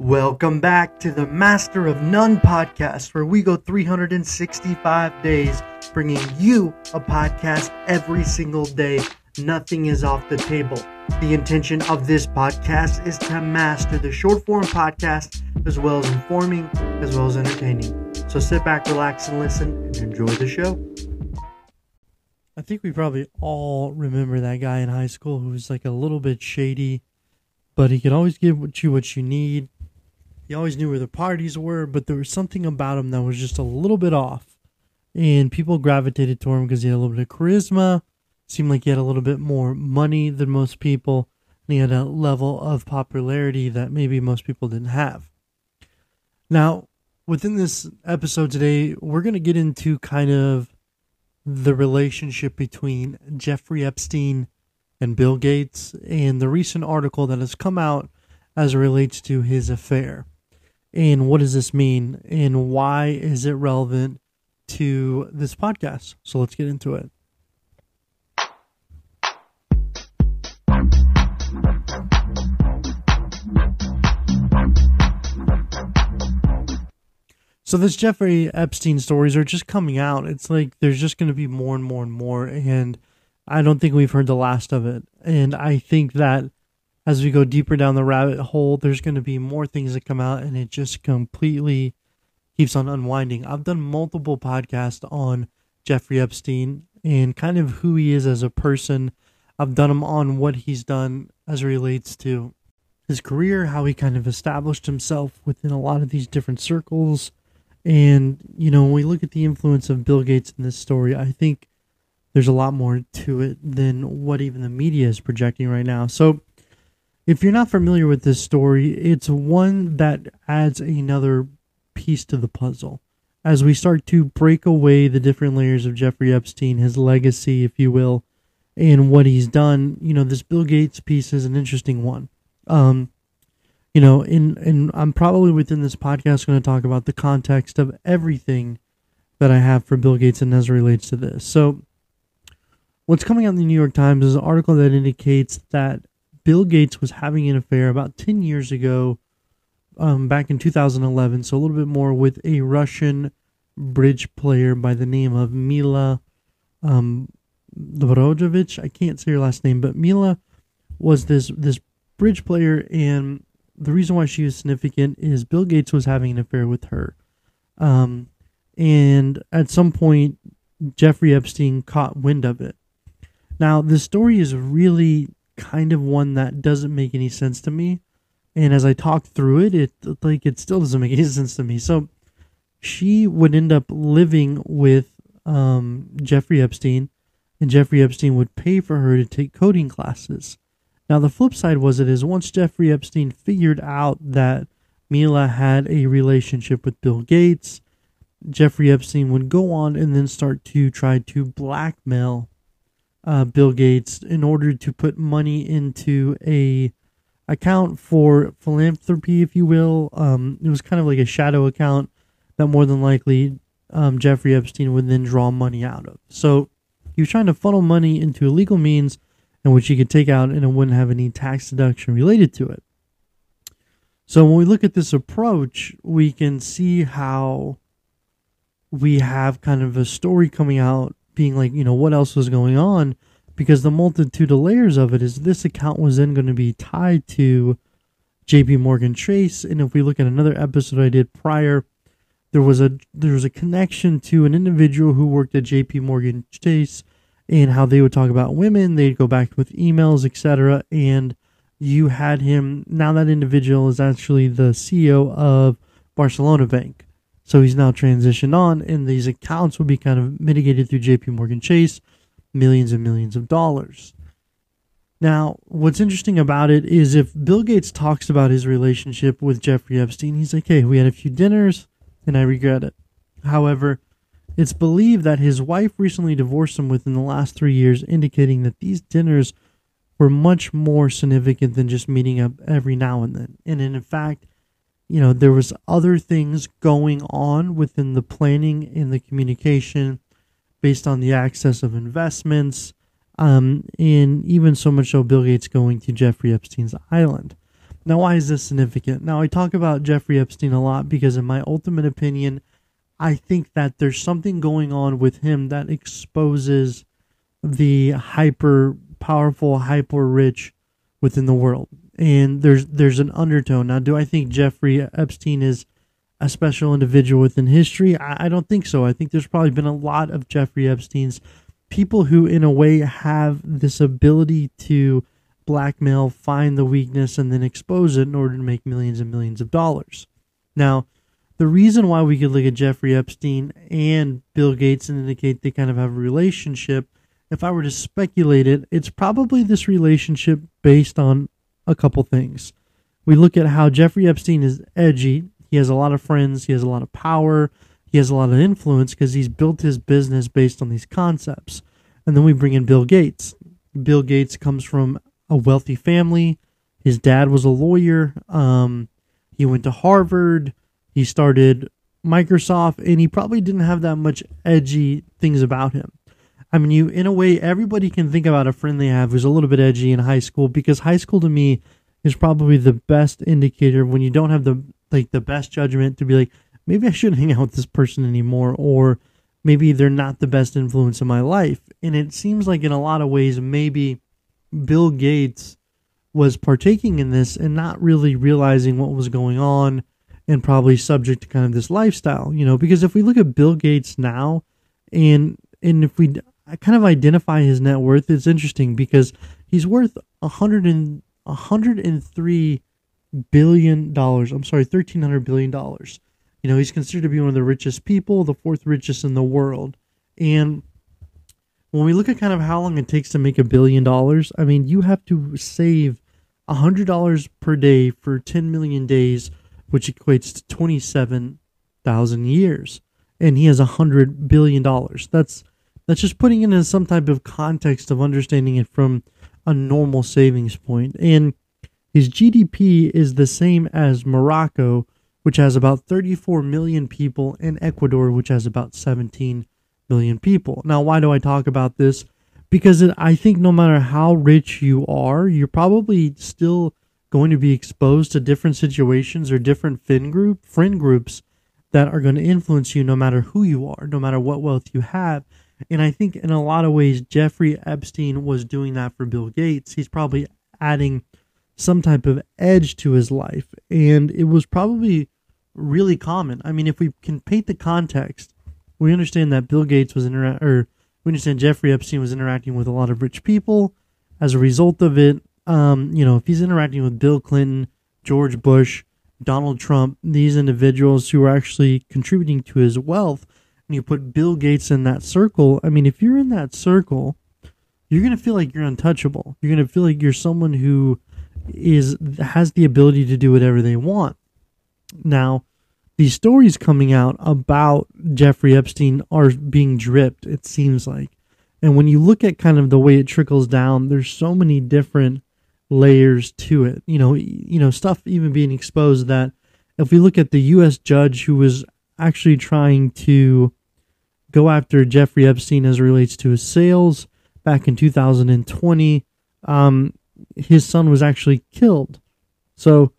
Welcome back to the Master of None podcast, where we go 365 days bringing you a podcast every single day. Nothing is off the table. The intention of this podcast is to master the short form podcast as well as informing, as well as entertaining. So sit back, relax, and listen and enjoy the show. I think we probably all remember that guy in high school who was like a little bit shady, but he could always give you what you need he always knew where the parties were, but there was something about him that was just a little bit off. And people gravitated to him because he had a little bit of charisma, seemed like he had a little bit more money than most people, and he had a level of popularity that maybe most people didn't have. Now, within this episode today, we're going to get into kind of the relationship between Jeffrey Epstein and Bill Gates and the recent article that has come out as it relates to his affair and what does this mean and why is it relevant to this podcast so let's get into it So this Jeffrey Epstein stories are just coming out. It's like there's just going to be more and more and more and I don't think we've heard the last of it. And I think that as we go deeper down the rabbit hole, there's going to be more things that come out, and it just completely keeps on unwinding. I've done multiple podcasts on Jeffrey Epstein and kind of who he is as a person. I've done them on what he's done as relates to his career, how he kind of established himself within a lot of these different circles. And, you know, when we look at the influence of Bill Gates in this story, I think there's a lot more to it than what even the media is projecting right now. So, if you're not familiar with this story, it's one that adds another piece to the puzzle. As we start to break away the different layers of Jeffrey Epstein, his legacy, if you will, and what he's done, you know, this Bill Gates piece is an interesting one. Um, you know, in and I'm probably within this podcast going to talk about the context of everything that I have for Bill Gates and as it relates to this. So, what's coming out in the New York Times is an article that indicates that Bill Gates was having an affair about 10 years ago, um, back in 2011, so a little bit more with a Russian bridge player by the name of Mila um, I can't say her last name, but Mila was this this bridge player, and the reason why she was significant is Bill Gates was having an affair with her. Um, and at some point, Jeffrey Epstein caught wind of it. Now, the story is really kind of one that doesn't make any sense to me. And as I talk through it, it like it still doesn't make any sense to me. So she would end up living with um, Jeffrey Epstein, and Jeffrey Epstein would pay for her to take coding classes. Now the flip side was it is once Jeffrey Epstein figured out that Mila had a relationship with Bill Gates, Jeffrey Epstein would go on and then start to try to blackmail uh, Bill Gates in order to put money into a account for philanthropy, if you will. Um, it was kind of like a shadow account that more than likely um, Jeffrey Epstein would then draw money out of. So he was trying to funnel money into illegal means in which he could take out and it wouldn't have any tax deduction related to it. So when we look at this approach, we can see how we have kind of a story coming out being like, you know, what else was going on? Because the multitude of layers of it is this account was then going to be tied to JP Morgan Chase. And if we look at another episode I did prior, there was a there was a connection to an individual who worked at JP Morgan Chase and how they would talk about women, they'd go back with emails, etc. And you had him now that individual is actually the CEO of Barcelona Bank. So he's now transitioned on, and these accounts will be kind of mitigated through JP Morgan Chase, millions and millions of dollars. Now, what's interesting about it is if Bill Gates talks about his relationship with Jeffrey Epstein, he's like, hey, we had a few dinners, and I regret it. However, it's believed that his wife recently divorced him within the last three years, indicating that these dinners were much more significant than just meeting up every now and then. And in fact, you know there was other things going on within the planning and the communication based on the access of investments um, and even so much so bill gates going to jeffrey epstein's island Now, why is this significant? Now, I talk about Jeffrey Epstein a lot because, in my ultimate opinion, I think that there's something going on with him that exposes the hyper powerful, hyper rich within the world. And there's there's an undertone. Now, do I think Jeffrey Epstein is a special individual within history? I, I don't think so. I think there's probably been a lot of Jeffrey Epstein's people who, in a way, have this ability to blackmail, find the weakness, and then expose it in order to make millions and millions of dollars. Now, the reason why we could look at Jeffrey Epstein and Bill Gates and indicate they kind of have a relationship, if I were to speculate it, it's probably this relationship based on a couple things. We look at how Jeffrey Epstein is edgy. He has a lot of friends, he has a lot of power, he has a lot of influence because he's built his business based on these concepts. And then we bring in Bill Gates. Bill Gates comes from a wealthy family. His dad was a lawyer. Um, he went to Harvard. He started Microsoft, and he probably didn't have that much edgy things about him. I mean, you in a way, everybody can think about a friend they have who's a little bit edgy in high school because high school to me is probably the best indicator when you don't have the like the best judgment to be like, maybe I shouldn't hang out with this person anymore, or maybe they're not the best influence in my life. And it seems like in a lot of ways, maybe Bill Gates was partaking in this and not really realizing what was going on and probably subject to kind of this lifestyle, you know, because if we look at Bill Gates now and and if we kind of identify his net worth, it's interesting because he's worth a hundred and a hundred and three billion dollars. I'm sorry, thirteen hundred billion dollars. You know, he's considered to be one of the richest people, the fourth richest in the world. And when we look at kind of how long it takes to make a billion dollars, I mean, you have to save a hundred dollars per day for 10 million days, which equates to 27,000 years. And he has a hundred billion dollars. That's, that's just putting it in some type of context of understanding it from a normal savings point. And his GDP is the same as Morocco, which has about 34 million people, and Ecuador, which has about 17 million people. Now, why do I talk about this? Because it, I think no matter how rich you are, you're probably still going to be exposed to different situations or different fin group friend groups that are going to influence you no matter who you are, no matter what wealth you have. And I think in a lot of ways, Jeffrey Epstein was doing that for Bill Gates. He's probably adding some type of edge to his life. And it was probably really common. I mean, if we can paint the context, we understand that Bill Gates was intera- or we understand Jeffrey Epstein was interacting with a lot of rich people. As a result of it, um, you know, if he's interacting with Bill Clinton, George Bush, Donald Trump, these individuals who are actually contributing to his wealth, and you put Bill Gates in that circle, I mean, if you're in that circle, you're going to feel like you're untouchable. You're going to feel like you're someone who is has the ability to do whatever they want. Now, these stories coming out about Jeffrey Epstein are being dripped, it seems like. And when you look at kind of the way it trickles down, there's so many different layers to it. You know, you know, stuff even being exposed that if we look at the US judge who was actually trying to go after Jeffrey Epstein as relates to his sales back in 2020, um, his son was actually killed. So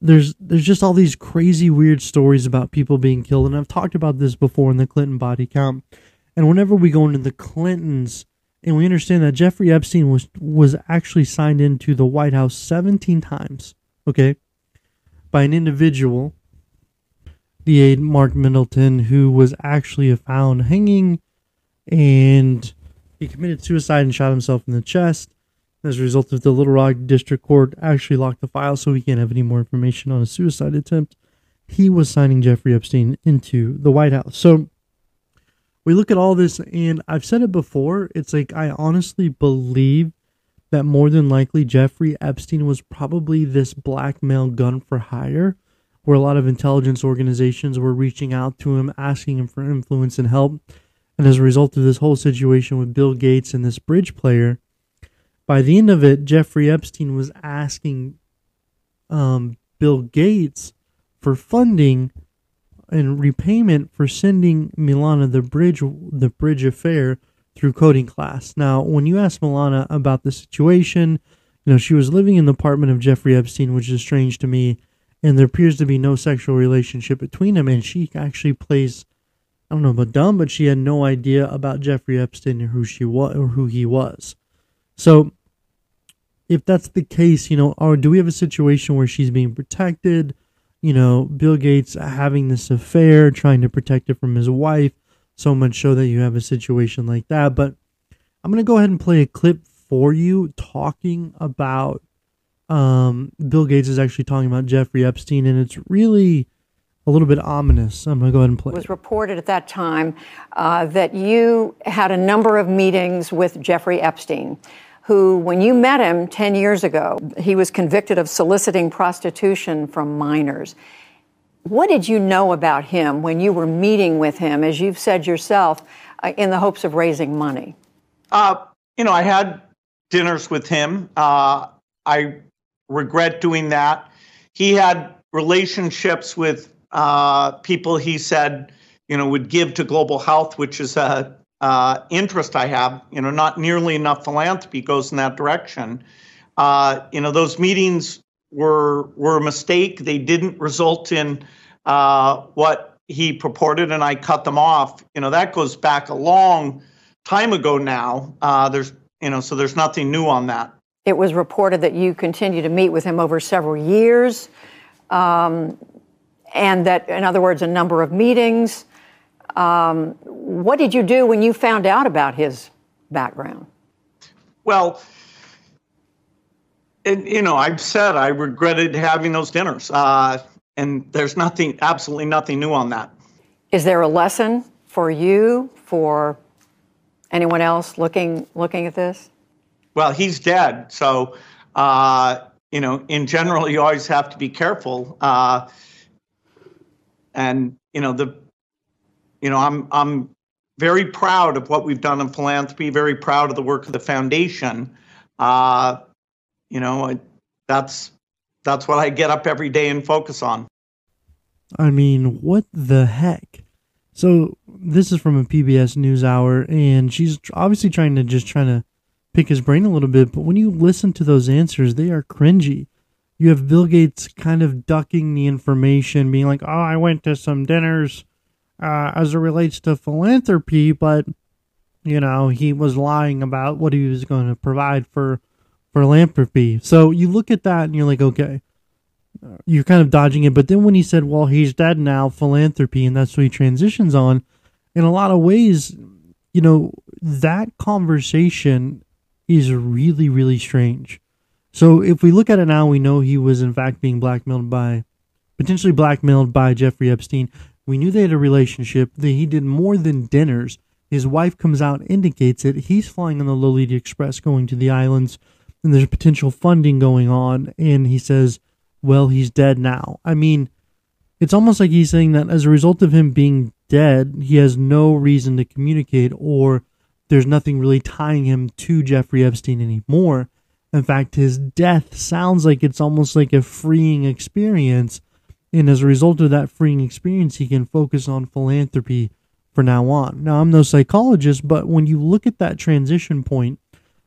there's there's just all these crazy weird stories about people being killed and I've talked about this before in the Clinton body count. And whenever we go into the Clintons and we understand that Jeffrey Epstein was was actually signed into the White House 17 times, okay? By an individual, the aide Mark Middleton who was actually found hanging and he committed suicide and shot himself in the chest as a result of the Little Rock District Court actually locked the file so we can't have any more information on a suicide attempt, he was signing Jeffrey Epstein into the White House. So we look at all this, and I've said it before. It's like I honestly believe that more than likely Jeffrey Epstein was probably this blackmail gun for hire, where a lot of intelligence organizations were reaching out to him, asking him for influence and help. And as a result of this whole situation with Bill Gates and this bridge player, by the end of it, Jeffrey Epstein was asking um, Bill Gates for funding and repayment for sending Milana the bridge the bridge affair through coding class. Now, when you ask Milana about the situation, You know, she was living in the apartment of Jeffrey Epstein, which is strange to me, and there appears to be no sexual relationship between them. And she actually plays, I don't know about dumb, but she had no idea about Jeffrey Epstein or who she was or who he was. So, if that's the case, you know, or do we have a situation where she's being protected? You know, Bill Gates having this affair, trying to protect it from his wife, so much so that you have a situation like that. But I'm going to go ahead and play a clip for you talking about um, Bill Gates is actually talking about Jeffrey Epstein, and it's really a little bit ominous. I'm going to go ahead and play. It was reported at that time uh, that you had a number of meetings with Jeffrey Epstein, who, when you met him 10 years ago, he was convicted of soliciting prostitution from minors. What did you know about him when you were meeting with him, as you've said yourself, uh, in the hopes of raising money? Uh, you know, I had dinners with him. Uh, I regret doing that. He had relationships with uh, people he said, you know, would give to global health, which is a uh, interest I have. You know, not nearly enough philanthropy goes in that direction. Uh, you know, those meetings were were a mistake. They didn't result in uh, what he purported, and I cut them off. You know, that goes back a long time ago now. Uh, there's you know, so there's nothing new on that. It was reported that you continue to meet with him over several years, um, and that, in other words, a number of meetings. Um, what did you do when you found out about his background? Well, it, you know, I've said I regretted having those dinners, uh, and there's nothing, absolutely nothing new on that. Is there a lesson for you, for Anyone else looking looking at this? Well, he's dead, so uh, you know, in general, you always have to be careful. Uh, and you know, the you know, I'm I'm very proud of what we've done in philanthropy. Very proud of the work of the foundation. Uh, you know, that's that's what I get up every day and focus on. I mean, what the heck? So this is from a PBS NewsHour, and she's obviously trying to just trying to pick his brain a little bit. But when you listen to those answers, they are cringy. You have Bill Gates kind of ducking the information, being like, "Oh, I went to some dinners uh, as it relates to philanthropy, but you know he was lying about what he was going to provide for philanthropy." So you look at that and you're like, "Okay." you're kind of dodging it. But then when he said, well, he's dead now, philanthropy, and that's what he transitions on, in a lot of ways, you know, that conversation is really, really strange. So if we look at it now, we know he was in fact being blackmailed by, potentially blackmailed by Jeffrey Epstein. We knew they had a relationship, that he did more than dinners. His wife comes out, indicates it. He's flying on the Lolita Express going to the islands, and there's potential funding going on. And he says, well, he's dead now. I mean, it's almost like he's saying that as a result of him being dead, he has no reason to communicate or there's nothing really tying him to Jeffrey Epstein anymore. In fact, his death sounds like it's almost like a freeing experience. And as a result of that freeing experience, he can focus on philanthropy for now on. Now, I'm no psychologist, but when you look at that transition point,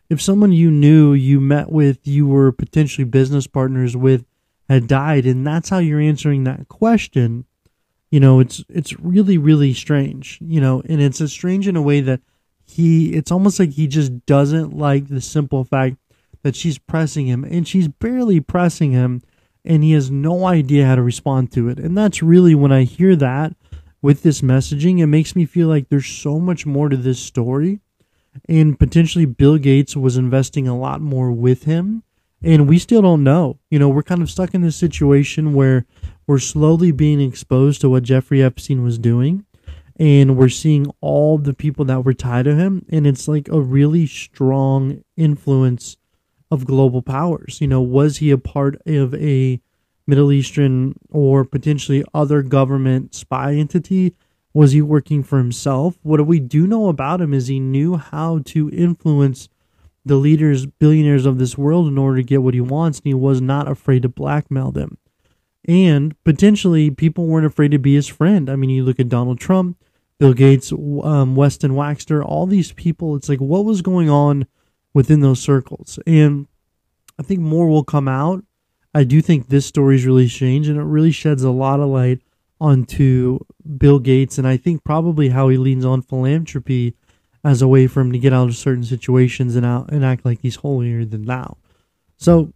if someone you knew, you met with, you were potentially business partners with, had died and that's how you're answering that question you know it's it's really really strange you know and it's strange in a way that he it's almost like he just doesn't like the simple fact that she's pressing him and she's barely pressing him and he has no idea how to respond to it and that's really when i hear that with this messaging it makes me feel like there's so much more to this story and potentially bill gates was investing a lot more with him and we still don't know. You know, we're kind of stuck in this situation where we're slowly being exposed to what Jeffrey Epstein was doing, and we're seeing all the people that were tied to him, and it's like a really strong influence of global powers. You know, was he a part of a Middle Eastern or potentially other government spy entity? Was he working for himself? What we do know about him is he knew how to influence the leaders, billionaires of this world in order to get what he wants, and he was not afraid to blackmail them. And potentially, people weren't afraid to be his friend. I mean, you look at Donald Trump, Bill Gates, um, Weston Waxter, all these people. It's like, what was going on within those circles? And I think more will come out. I do think this story's really changed and it really sheds a lot of light onto Bill Gates and I think probably how he leans on philanthropy as a way for him to get out of certain situations and out and act like he's holier than thou. So,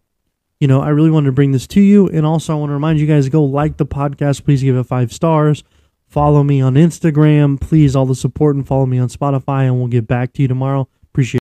you know, I really wanted to bring this to you. And also I want to remind you guys go like the podcast. Please give it five stars. Follow me on Instagram. Please all the support and follow me on Spotify and we'll get back to you tomorrow. Appreciate